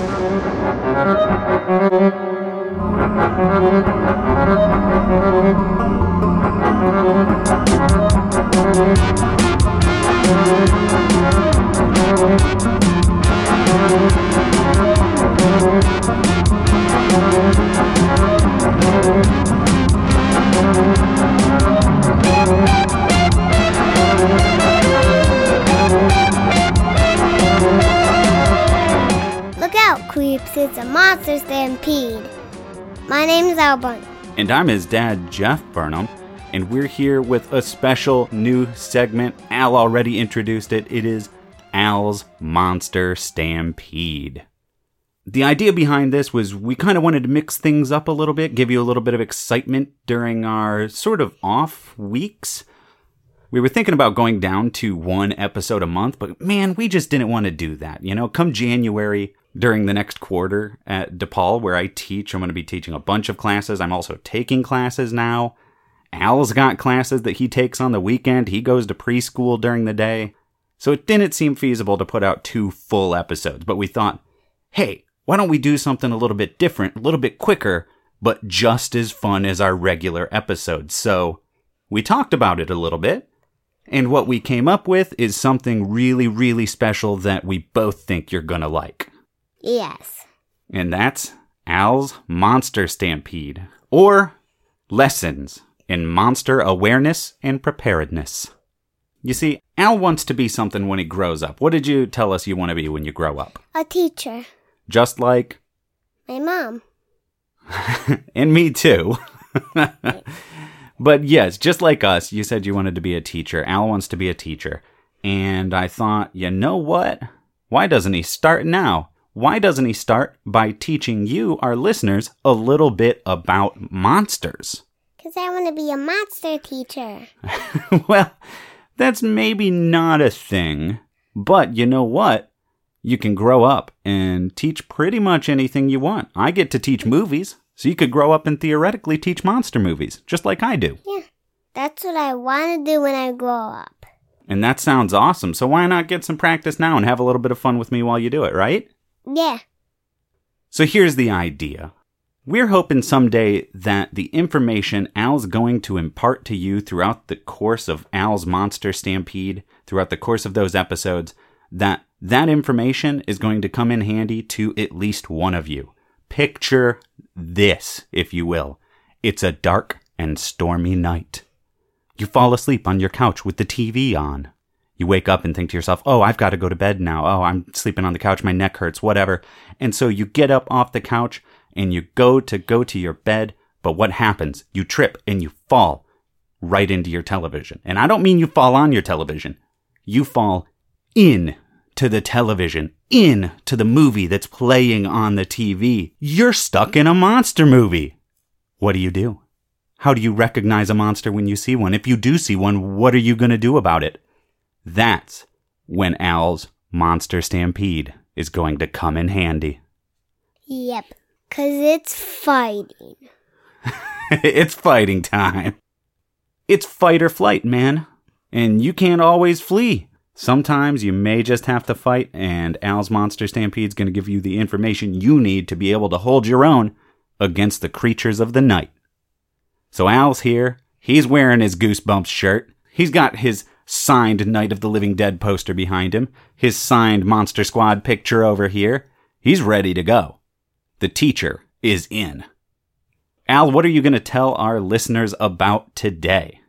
Look creeps, it's a monster stampede. My name's Albert. And I'm his dad, Jeff Burnham, and we're here with a special new segment. Al already introduced it. It is Al's Monster Stampede. The idea behind this was we kind of wanted to mix things up a little bit, give you a little bit of excitement during our sort of off weeks. We were thinking about going down to one episode a month, but man, we just didn't want to do that. You know, come January during the next quarter at DePaul, where I teach, I'm going to be teaching a bunch of classes. I'm also taking classes now. Al's got classes that he takes on the weekend. He goes to preschool during the day. So it didn't seem feasible to put out two full episodes, but we thought, hey, why don't we do something a little bit different, a little bit quicker, but just as fun as our regular episodes? So we talked about it a little bit. And what we came up with is something really, really special that we both think you're gonna like. Yes. And that's Al's Monster Stampede, or Lessons in Monster Awareness and Preparedness. You see, Al wants to be something when he grows up. What did you tell us you want to be when you grow up? A teacher. Just like, My mom. and me too. but yes, just like us, you said you wanted to be a teacher. Al wants to be a teacher. And I thought, you know what? Why doesn't he start now? Why doesn't he start by teaching you, our listeners, a little bit about monsters? Because I want to be a monster teacher. well, that's maybe not a thing. But you know what? You can grow up and teach pretty much anything you want. I get to teach movies, so you could grow up and theoretically teach monster movies, just like I do. Yeah. That's what I want to do when I grow up. And that sounds awesome. So why not get some practice now and have a little bit of fun with me while you do it, right? Yeah. So here's the idea. We're hoping someday that the information Al's going to impart to you throughout the course of Al's Monster Stampede, throughout the course of those episodes, that that information is going to come in handy to at least one of you. Picture this, if you will. It's a dark and stormy night. You fall asleep on your couch with the TV on. You wake up and think to yourself, oh, I've got to go to bed now. Oh, I'm sleeping on the couch. My neck hurts, whatever. And so you get up off the couch and you go to go to your bed. But what happens? You trip and you fall right into your television. And I don't mean you fall on your television. You fall in to the television, in to the movie that's playing on the TV. You're stuck in a monster movie. What do you do? How do you recognize a monster when you see one? If you do see one, what are you going to do about it? That's when Al's Monster Stampede is going to come in handy. Yep. Because it's fighting. it's fighting time. It's fight or flight, man. And you can't always flee. Sometimes you may just have to fight, and Al's Monster Stampede's going to give you the information you need to be able to hold your own against the creatures of the night. So Al's here. He's wearing his Goosebumps shirt. He's got his signed Night of the Living Dead poster behind him, his signed Monster Squad picture over here. He's ready to go. The teacher is in. Al, what are you going to tell our listeners about today?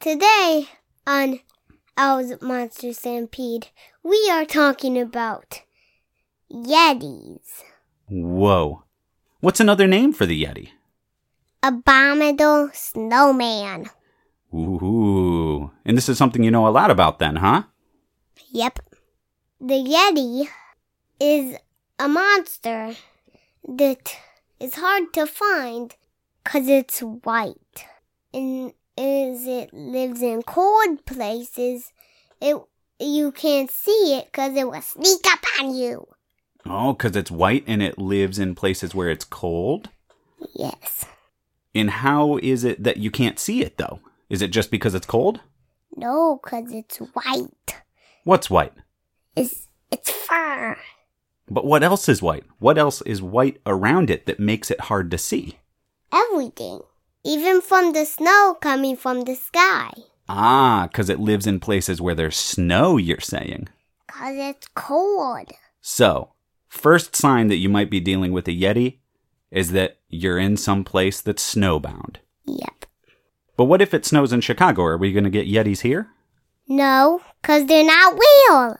Today on Al's Monster Stampede, we are talking about Yetis. Whoa. What's another name for the Yeti? Abominable Snowman. Ooh. And this is something you know a lot about then, huh? Yep. The Yeti is a monster that is hard to find because it's white. And as it lives in cold places, it you can't see it because it will sneak up on you. Oh, because it's white and it lives in places where it's cold? Yes. And how is it that you can't see it, though? Is it just because it's cold? No, because it's white. What's white? It's, it's fur. But what else is white? What else is white around it that makes it hard to see? Everything. Even from the snow coming from the sky. Ah, because it lives in places where there's snow, you're saying. Cause it's cold. So, first sign that you might be dealing with a Yeti is that you're in some place that's snowbound. Yep. But what if it snows in Chicago? Are we going to get Yetis here? No, cause they're not real.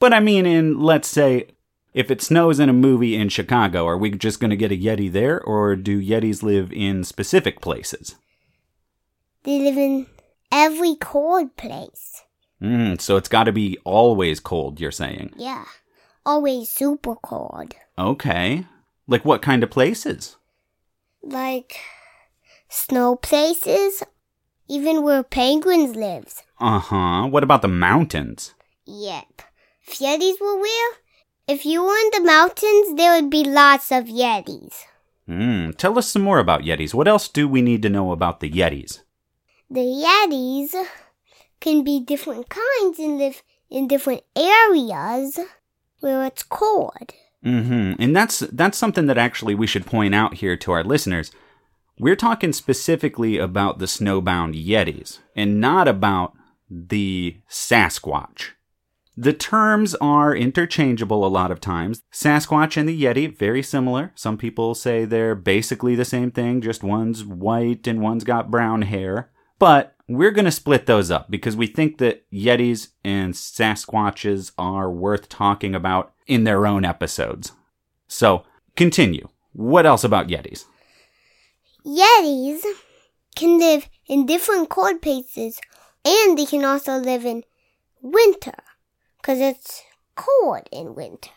But I mean, in, let's say, if it snows in a movie in Chicago, are we just going to get a Yeti there, or do Yetis live in specific places? They live in every cold place. Mm, so it's got to be always cold, you're saying. Yeah. Always super cold. Okay. Like what kind of places? Like snow places. Even where penguins lives. Uh huh. What about the mountains? Yep. If Yetis were real, if you were in the mountains, there would be lots of Yetis. Hmm. Tell us some more about Yetis. What else do we need to know about the Yetis? The Yetis can be different kinds and live in different areas where it's cold. hmm And that's that's something that actually we should point out here to our listeners. We're talking specifically about the snowbound Yetis and not about the Sasquatch. The terms are interchangeable a lot of times. Sasquatch and the Yeti, very similar. Some people say they're basically the same thing, just one's white and one's got brown hair. But we're going to split those up because we think that Yetis and Sasquatches are worth talking about in their own episodes. So, continue. What else about Yetis? Yetis can live in different cold places and they can also live in winter because it's cold in winter.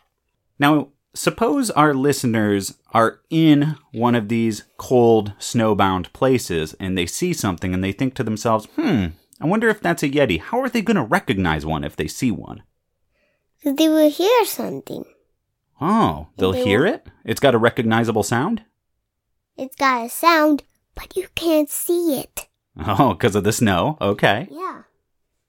Now, suppose our listeners are in one of these cold, snowbound places and they see something and they think to themselves, hmm, I wonder if that's a Yeti. How are they going to recognize one if they see one? They will hear something. Oh, they'll They hear will- it? It's got a recognizable sound? It's got a sound, but you can't see it. Oh, because of the snow. Okay. Yeah.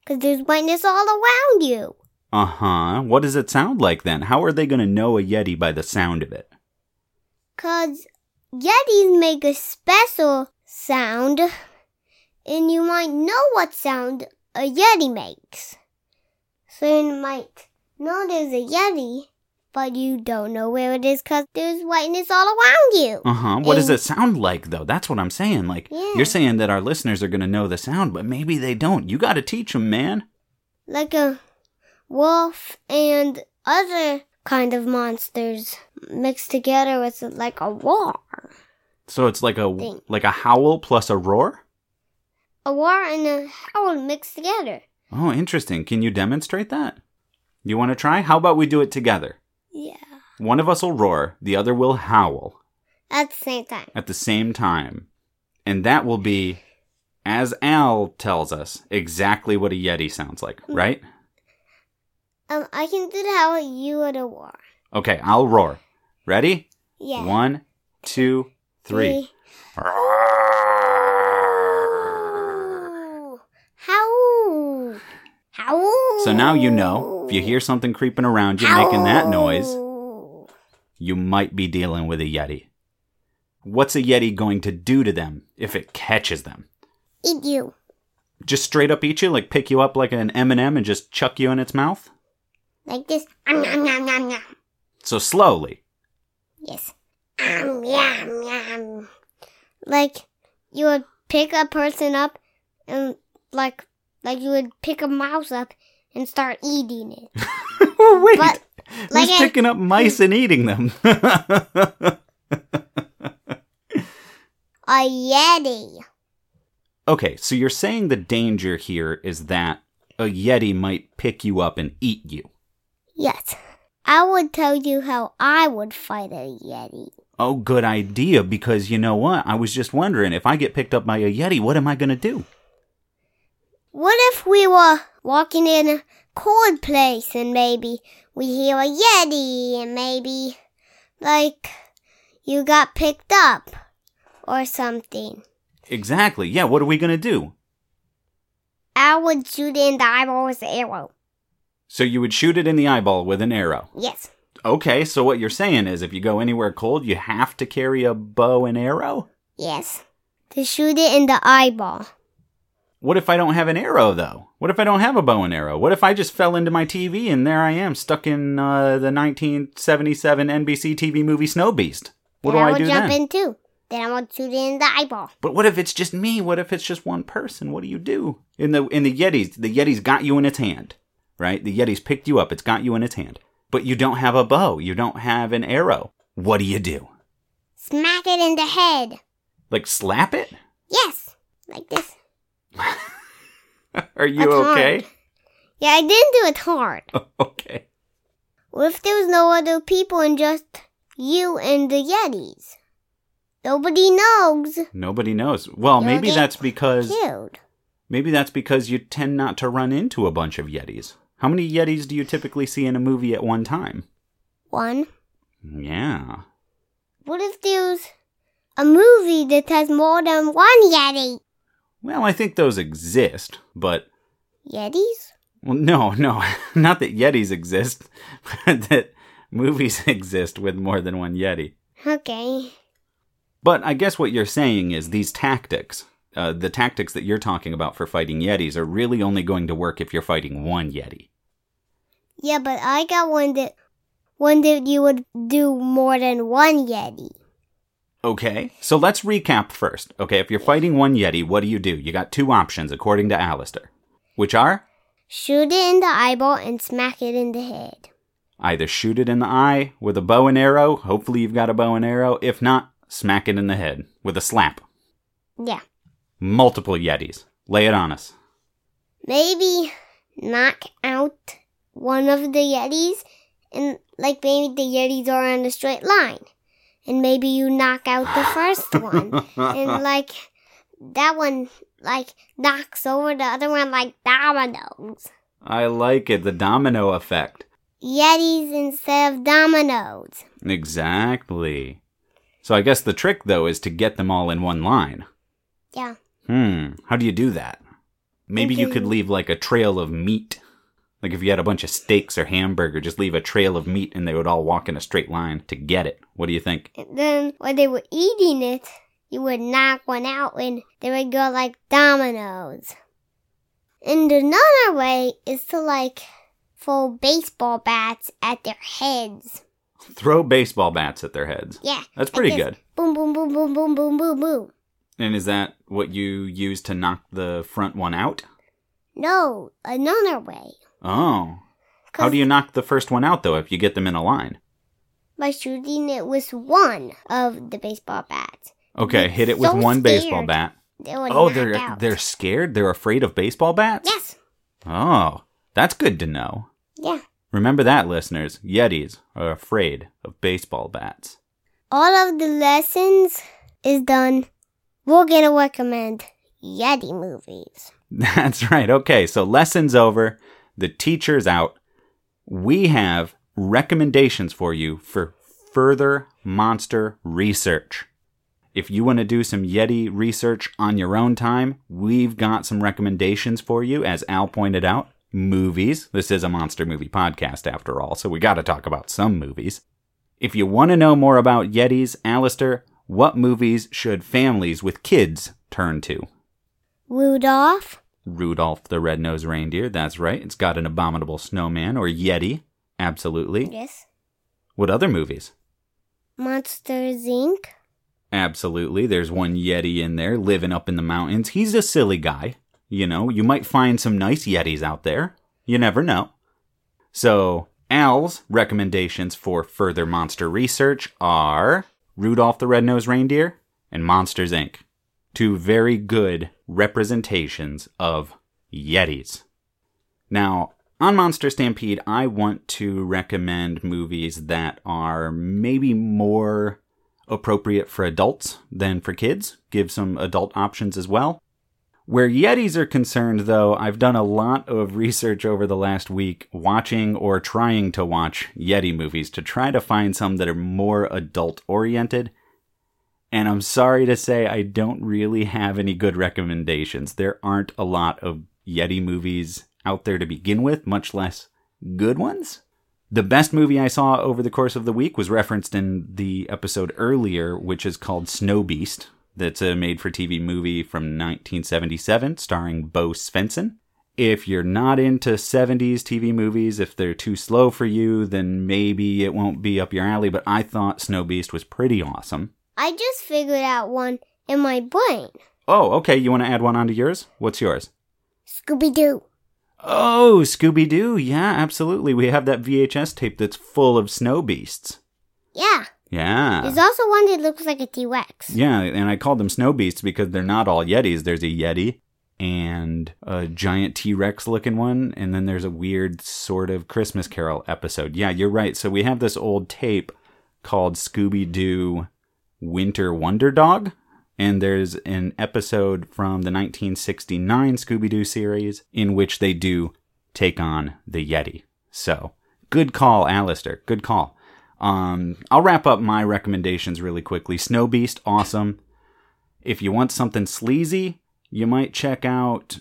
Because there's whiteness all around you. Uh huh. What does it sound like then? How are they going to know a Yeti by the sound of it? Because Yetis make a special sound, and you might know what sound a Yeti makes. So you might know there's a Yeti, but you don't know where it is because there's whiteness all around you. Uh huh. What does it sound like though? That's what I'm saying. Like Yeah. you're saying that our listeners are going to know the sound, but maybe they don't. You got to teach them, man. Like a wolf and other kind of monsters mixed together with like a roar. So it's like a Thing. like a howl plus a roar. A roar and a howl mixed together. Oh, interesting. Can you demonstrate that? You want to try? How about we do it together? Yeah. One of us will roar, the other will howl At the same time. at the same time. And that will be, as Al tells us, exactly what a Yeti sounds like, mm. right? Um, I can do howl, you are the roar. Okay, I'll roar. Ready? Yeah. One, two, three. Howl. Howl. So now you know, if you hear something creeping around you making that noise, you might be dealing with a Yeti. What's a Yeti going to do to them if it catches them? Eat you. Just straight up eat you, like pick you up like an M&M and just chuck you in its mouth? Like this. Um, yum, yum, yum, yum. So slowly. Yes. Um, yum, yum. Like you would pick a person up and like like you would pick a mouse up and start eating it. wait. But, like Who's I- picking up mice and eating them? A yeti. okay, so you're saying the danger here is that a Yeti might pick you up and eat you. Yes. I would tell you how I would fight a yeti. Oh, good idea, because you know what? I was just wondering if I get picked up by a Yeti, what am I going to do? What if we were walking in a cold place and maybe we hear a yeti and maybe like you got picked up or something? Exactly. Yeah, what are we going to do? I would shoot in the eyeball with an arrow. So you would shoot it in the eyeball with an arrow. Yes. Okay, so what you're saying is if you go anywhere cold, you have to carry a bow and arrow? Yes. To shoot it in the eyeball. What if I don't have an arrow, though? What if I don't have a bow and arrow? What if I just fell into my TV and there I am, stuck in uh, the 1977 NBC TV movie Snow Beast? What then do I do? I will do jump then? in too. Then I will shoot it in the eyeball. But what if it's just me? What if it's just one person? What do you do? In the in the Yetis, the Yeti's got you in its hand, right? The Yeti's picked you up. It's got you in its hand. But you don't have a bow. You don't have an arrow. What do you do? Smack it in the head. Like slap it? Yes. Like this. Are you That's hard. okay? Yeah, I didn't do it hard. okay. What if there was no other people and just you and the Yetis? Nobody knows. Nobody knows. Well, You'll maybe that's because Killed. maybe that's because you tend not to run into a bunch of Yetis. How many Yetis do you typically see in a movie at one time? One. Yeah. What if there's a movie that has more than one Yeti? Well, I think those exist, but Yetis? Well, no, no, not that Yetis exist, but that movies exist with more than one Yeti. Okay. But I guess what you're saying is these tactics, uh, the tactics that you're talking about for fighting Yetis, are really only going to work if you're fighting one Yeti. Yeah, but I got one that one that you would do more than one Yeti. Okay, so let's recap first. Okay, if you're fighting one Yeti, what do you do? You got two options according to Alistair, which are Shoot it in the eyeball and smack it in the head. either shoot it in the eye with a bow and arrow, hopefully you've got a bow and arrow, if not, smack it in the head with a slap. Yeah. Multiple Yetis. Lay it on us. Maybe knock out one of the Yetis and like maybe the Yetis are on a straight line. And maybe you knock out the first one. and like that one like knocks over the other one like dominoes. I like it, the domino effect. Yetis instead of dominoes. Exactly. So I guess the trick, though, is to get them all in one line. Yeah. Hmm, how do you do that? Maybe you could leave like a trail of meat. Like if you had a bunch of steaks or hamburger, just leave a trail of meat and they would all walk in a straight line to get it. What do you think? And then when they were eating it, you would knock one out and they would go like dominoes. And another way is to like throw baseball bats at their heads. Throw baseball bats at their heads. Yeah. That's pretty this. good. Boom, boom, boom, boom, boom, boom, boom, boom. And is that what you use to knock the front one out? No, another way. Oh. How do you knock the first one out, though, if you get them in a line? By shooting it with one of the baseball bats. Okay, hit it with So one baseball bat. They Oh, they're out. they're scared. They're afraid of baseball bats. Yes. Oh, that's good to know. Yeah. Remember that, listeners. Yetis are afraid of baseball bats. All of the lessons is done. We're gonna recommend Yeti movies. That's right. Okay, so lessons over. The teacher's out. We have recommendations for you for further monster research. If you want to do some Yeti research on your own time, we've got some recommendations for you, as Al pointed out. Movies. This is a monster movie podcast, after all, so we got to talk about some movies. If you want to know more about Yetis, Alistair, what movies should families with kids turn to? Rudolph, Rudolph the Red-Nosed Reindeer, that's right. It's got an abominable snowman or Yeti. Absolutely. yes. What other movies? Monsters Inc. Absolutely. There's one Yeti in there living up in the mountains. He's a silly guy. You know, you might find some nice Yetis out there. You never know. So, Al's recommendations for further monster research are Rudolph the Red-Nosed Reindeer and Monsters Inc. Two very good representations of Yetis. Now, on Monster Stampede, I want to recommend movies that are maybe more appropriate for adults than for kids. Give some adult options as well. Where Yetis are concerned, though, I've done a lot of research over the last week watching or trying to watch Yeti movies to try to find some that are more adult oriented. And I'm sorry to say, I don't really have any good recommendations. There aren't a lot of Yeti movies out there to begin with, much less good ones. The best movie I saw over the course of the week was referenced in the episode earlier, which is called Snow Beast. That's a made for TV movie from 1977 starring Bo Svenson. If you're not into 70s TV movies, if they're too slow for you, then maybe it won't be up your alley, but I thought Snow Beast was pretty awesome. I just figured out one in my brain. Oh, okay. You want to add one onto yours? What's yours? Scooby Doo. Oh, Scooby Doo. Yeah, absolutely. We have that VHS tape that's full of snow beasts. Yeah. Yeah. There's also one that looks like a T Rex. Yeah, and I called them snow beasts because they're not all Yetis. There's a Yeti and a giant T Rex looking one, and then there's a weird sort of Christmas Carol episode. Yeah, you're right. So we have this old tape called Scooby Doo Winter Wonder Dog. And there's an episode from the 1969 Scooby Doo series in which they do take on the Yeti. So, good call, Alistair. Good call. Um, I'll wrap up my recommendations really quickly. Snow Beast, awesome. If you want something sleazy, you might check out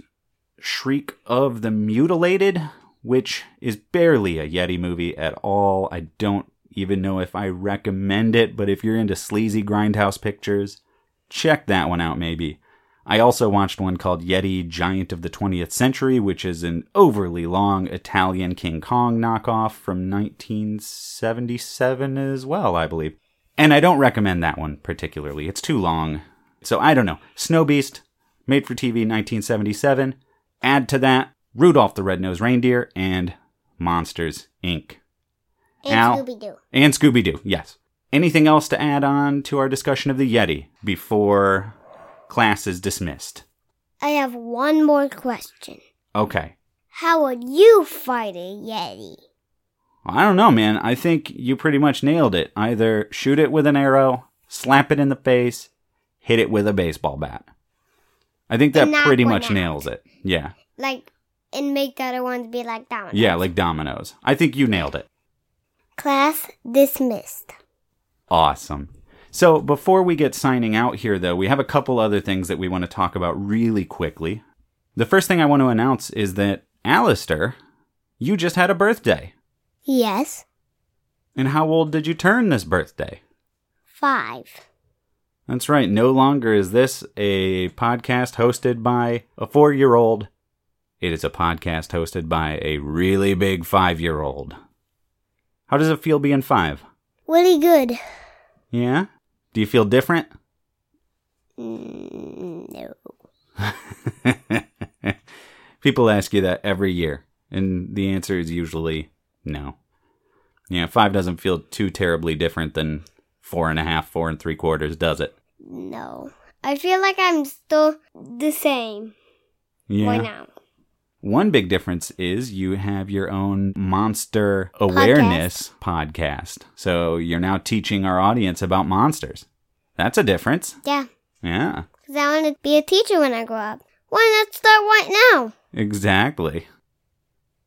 Shriek of the Mutilated, which is barely a Yeti movie at all. I don't even know if I recommend it, but if you're into sleazy grindhouse pictures, check that one out maybe. I also watched one called Yeti Giant of the 20th Century, which is an overly long Italian King Kong knockoff from 1977 as well, I believe. And I don't recommend that one particularly. It's too long. So I don't know. Snow Beast, made for TV 1977. Add to that Rudolph the Red-Nosed Reindeer and Monsters Inc. And? Scooby Doo. And Scooby Doo, yes. Anything else to add on to our discussion of the Yeti before class is dismissed? I have one more question. Okay. How would you fight a Yeti? I don't know, man. I think you pretty much nailed it. Either shoot it with an arrow, slap it in the face, hit it with a baseball bat. I think that knock pretty much out. nails it. Yeah. Like, and make the other ones be like dominoes. Yeah, like dominoes. I think you nailed it. Class dismissed. Awesome. So before we get signing out here, though, we have a couple other things that we want to talk about really quickly. The first thing I want to announce is that Alistair, you just had a birthday. Yes. And how old did you turn this birthday? Five. That's right. No longer is this a podcast hosted by a four year old. It is a podcast hosted by a really big five year old. How does it feel being five? Really good. Yeah? Do you feel different? Mm, no. People ask you that every year, and the answer is usually no. Yeah, five doesn't feel too terribly different than four and a half, four and three quarters, does it? No. I feel like I'm still the same Yeah. right now. One big difference is you have your own monster awareness podcast. So you're now teaching our audience about monsters. That's a difference. Yeah. Yeah, Because I want to be a teacher when I grow up. Why not start right now? exactly.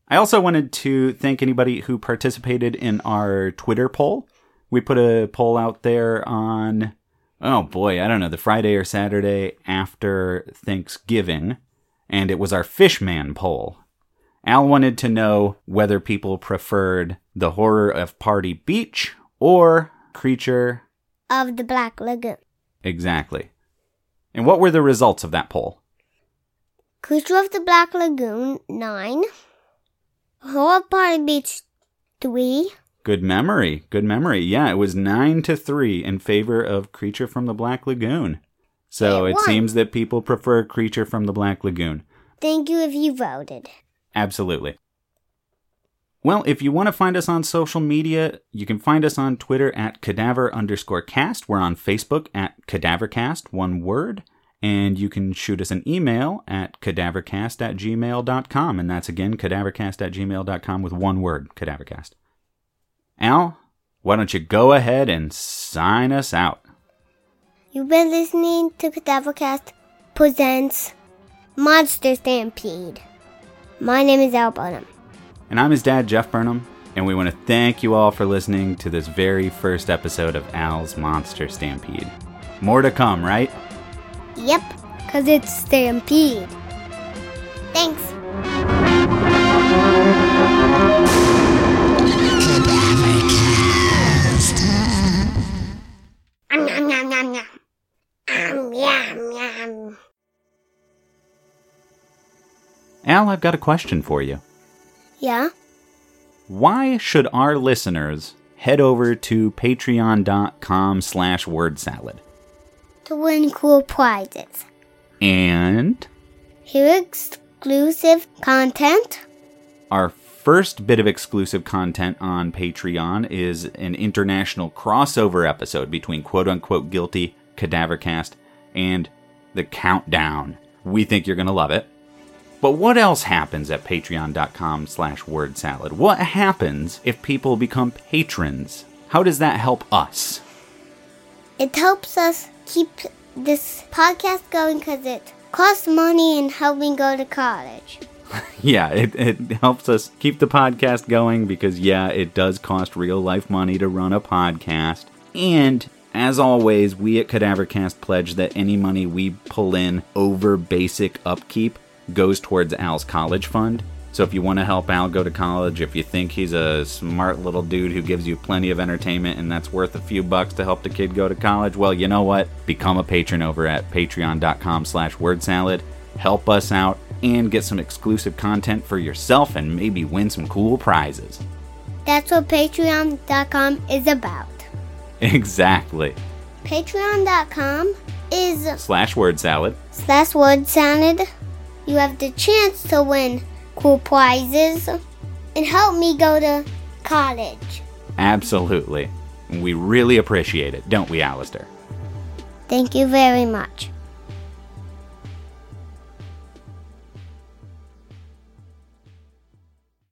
I also wanted to thank anybody who participated in our Twitter poll. We put a poll out there on, oh boy, I don't know, the Friday or Saturday after Thanksgiving, and it was our Fishman poll. Al wanted to know whether people preferred the horror of Party Beach or Creature. Of the Black Lagoon. Exactly. And what were the results of that poll? Creature of the Black Lagoon, 9. Horror Party Beach, 3. Good memory. Good memory. Yeah, it was 9 to 3 in favor of Creature from the Black Lagoon. So It it seems that people prefer a Creature from the Black Lagoon. Thank you if you voted. Absolutely. Well, if you want to find us on social media, you can find us on Twitter at cadaver underscore cast. We're on Facebook at cadavercast, one word. And you can shoot us an email at cadavercast at gmail.com. And that's again cadavercast at gmail.com with one word, cadavercast. Al, why don't you go ahead and sign us out? You've been listening to Cadavercast presents Monster Stampede. My name is Al Burnham. And I'm his dad, Jeff Burnham, and we want to thank you all for listening to this very first episode of Al's Monster Stampede. More to come, right? Yep, because it's Stampede. Thanks. Al, I've got a question for you. Yeah? Why should our listeners head over to patreon.com slash word salad? To win cool prizes. And Hear exclusive content. our first bit of exclusive content on Patreon is an international crossover episode between quote unquote guilty cadavercast and the countdown. We think you're gonna love it. But what else happens at patreon.com slash word salad? What happens if people become patrons? How does that help us? It helps us keep this podcast going because it costs money and help me go to college. Yeah, it, it helps us keep the podcast going because, yeah, it does cost real life money to run a podcast. And as always, we at Cadavercast pledge that any money we pull in over basic upkeep goes towards Al's college fund. So if you want to help Al go to college, if you think he's a smart little dude who gives you plenty of entertainment and that's worth a few bucks to help the kid go to college, well, you know what? Become a patron over at patreon.com slash wordsalad. Help us out and get some exclusive content for yourself and maybe win some cool prizes. That's what patreon.com is about. Exactly. Patreon.com is Slash word salad. slash word salad. You have the chance to win cool prizes and help me go to college. Absolutely. We really appreciate it, don't we, Alistair? Thank you very much.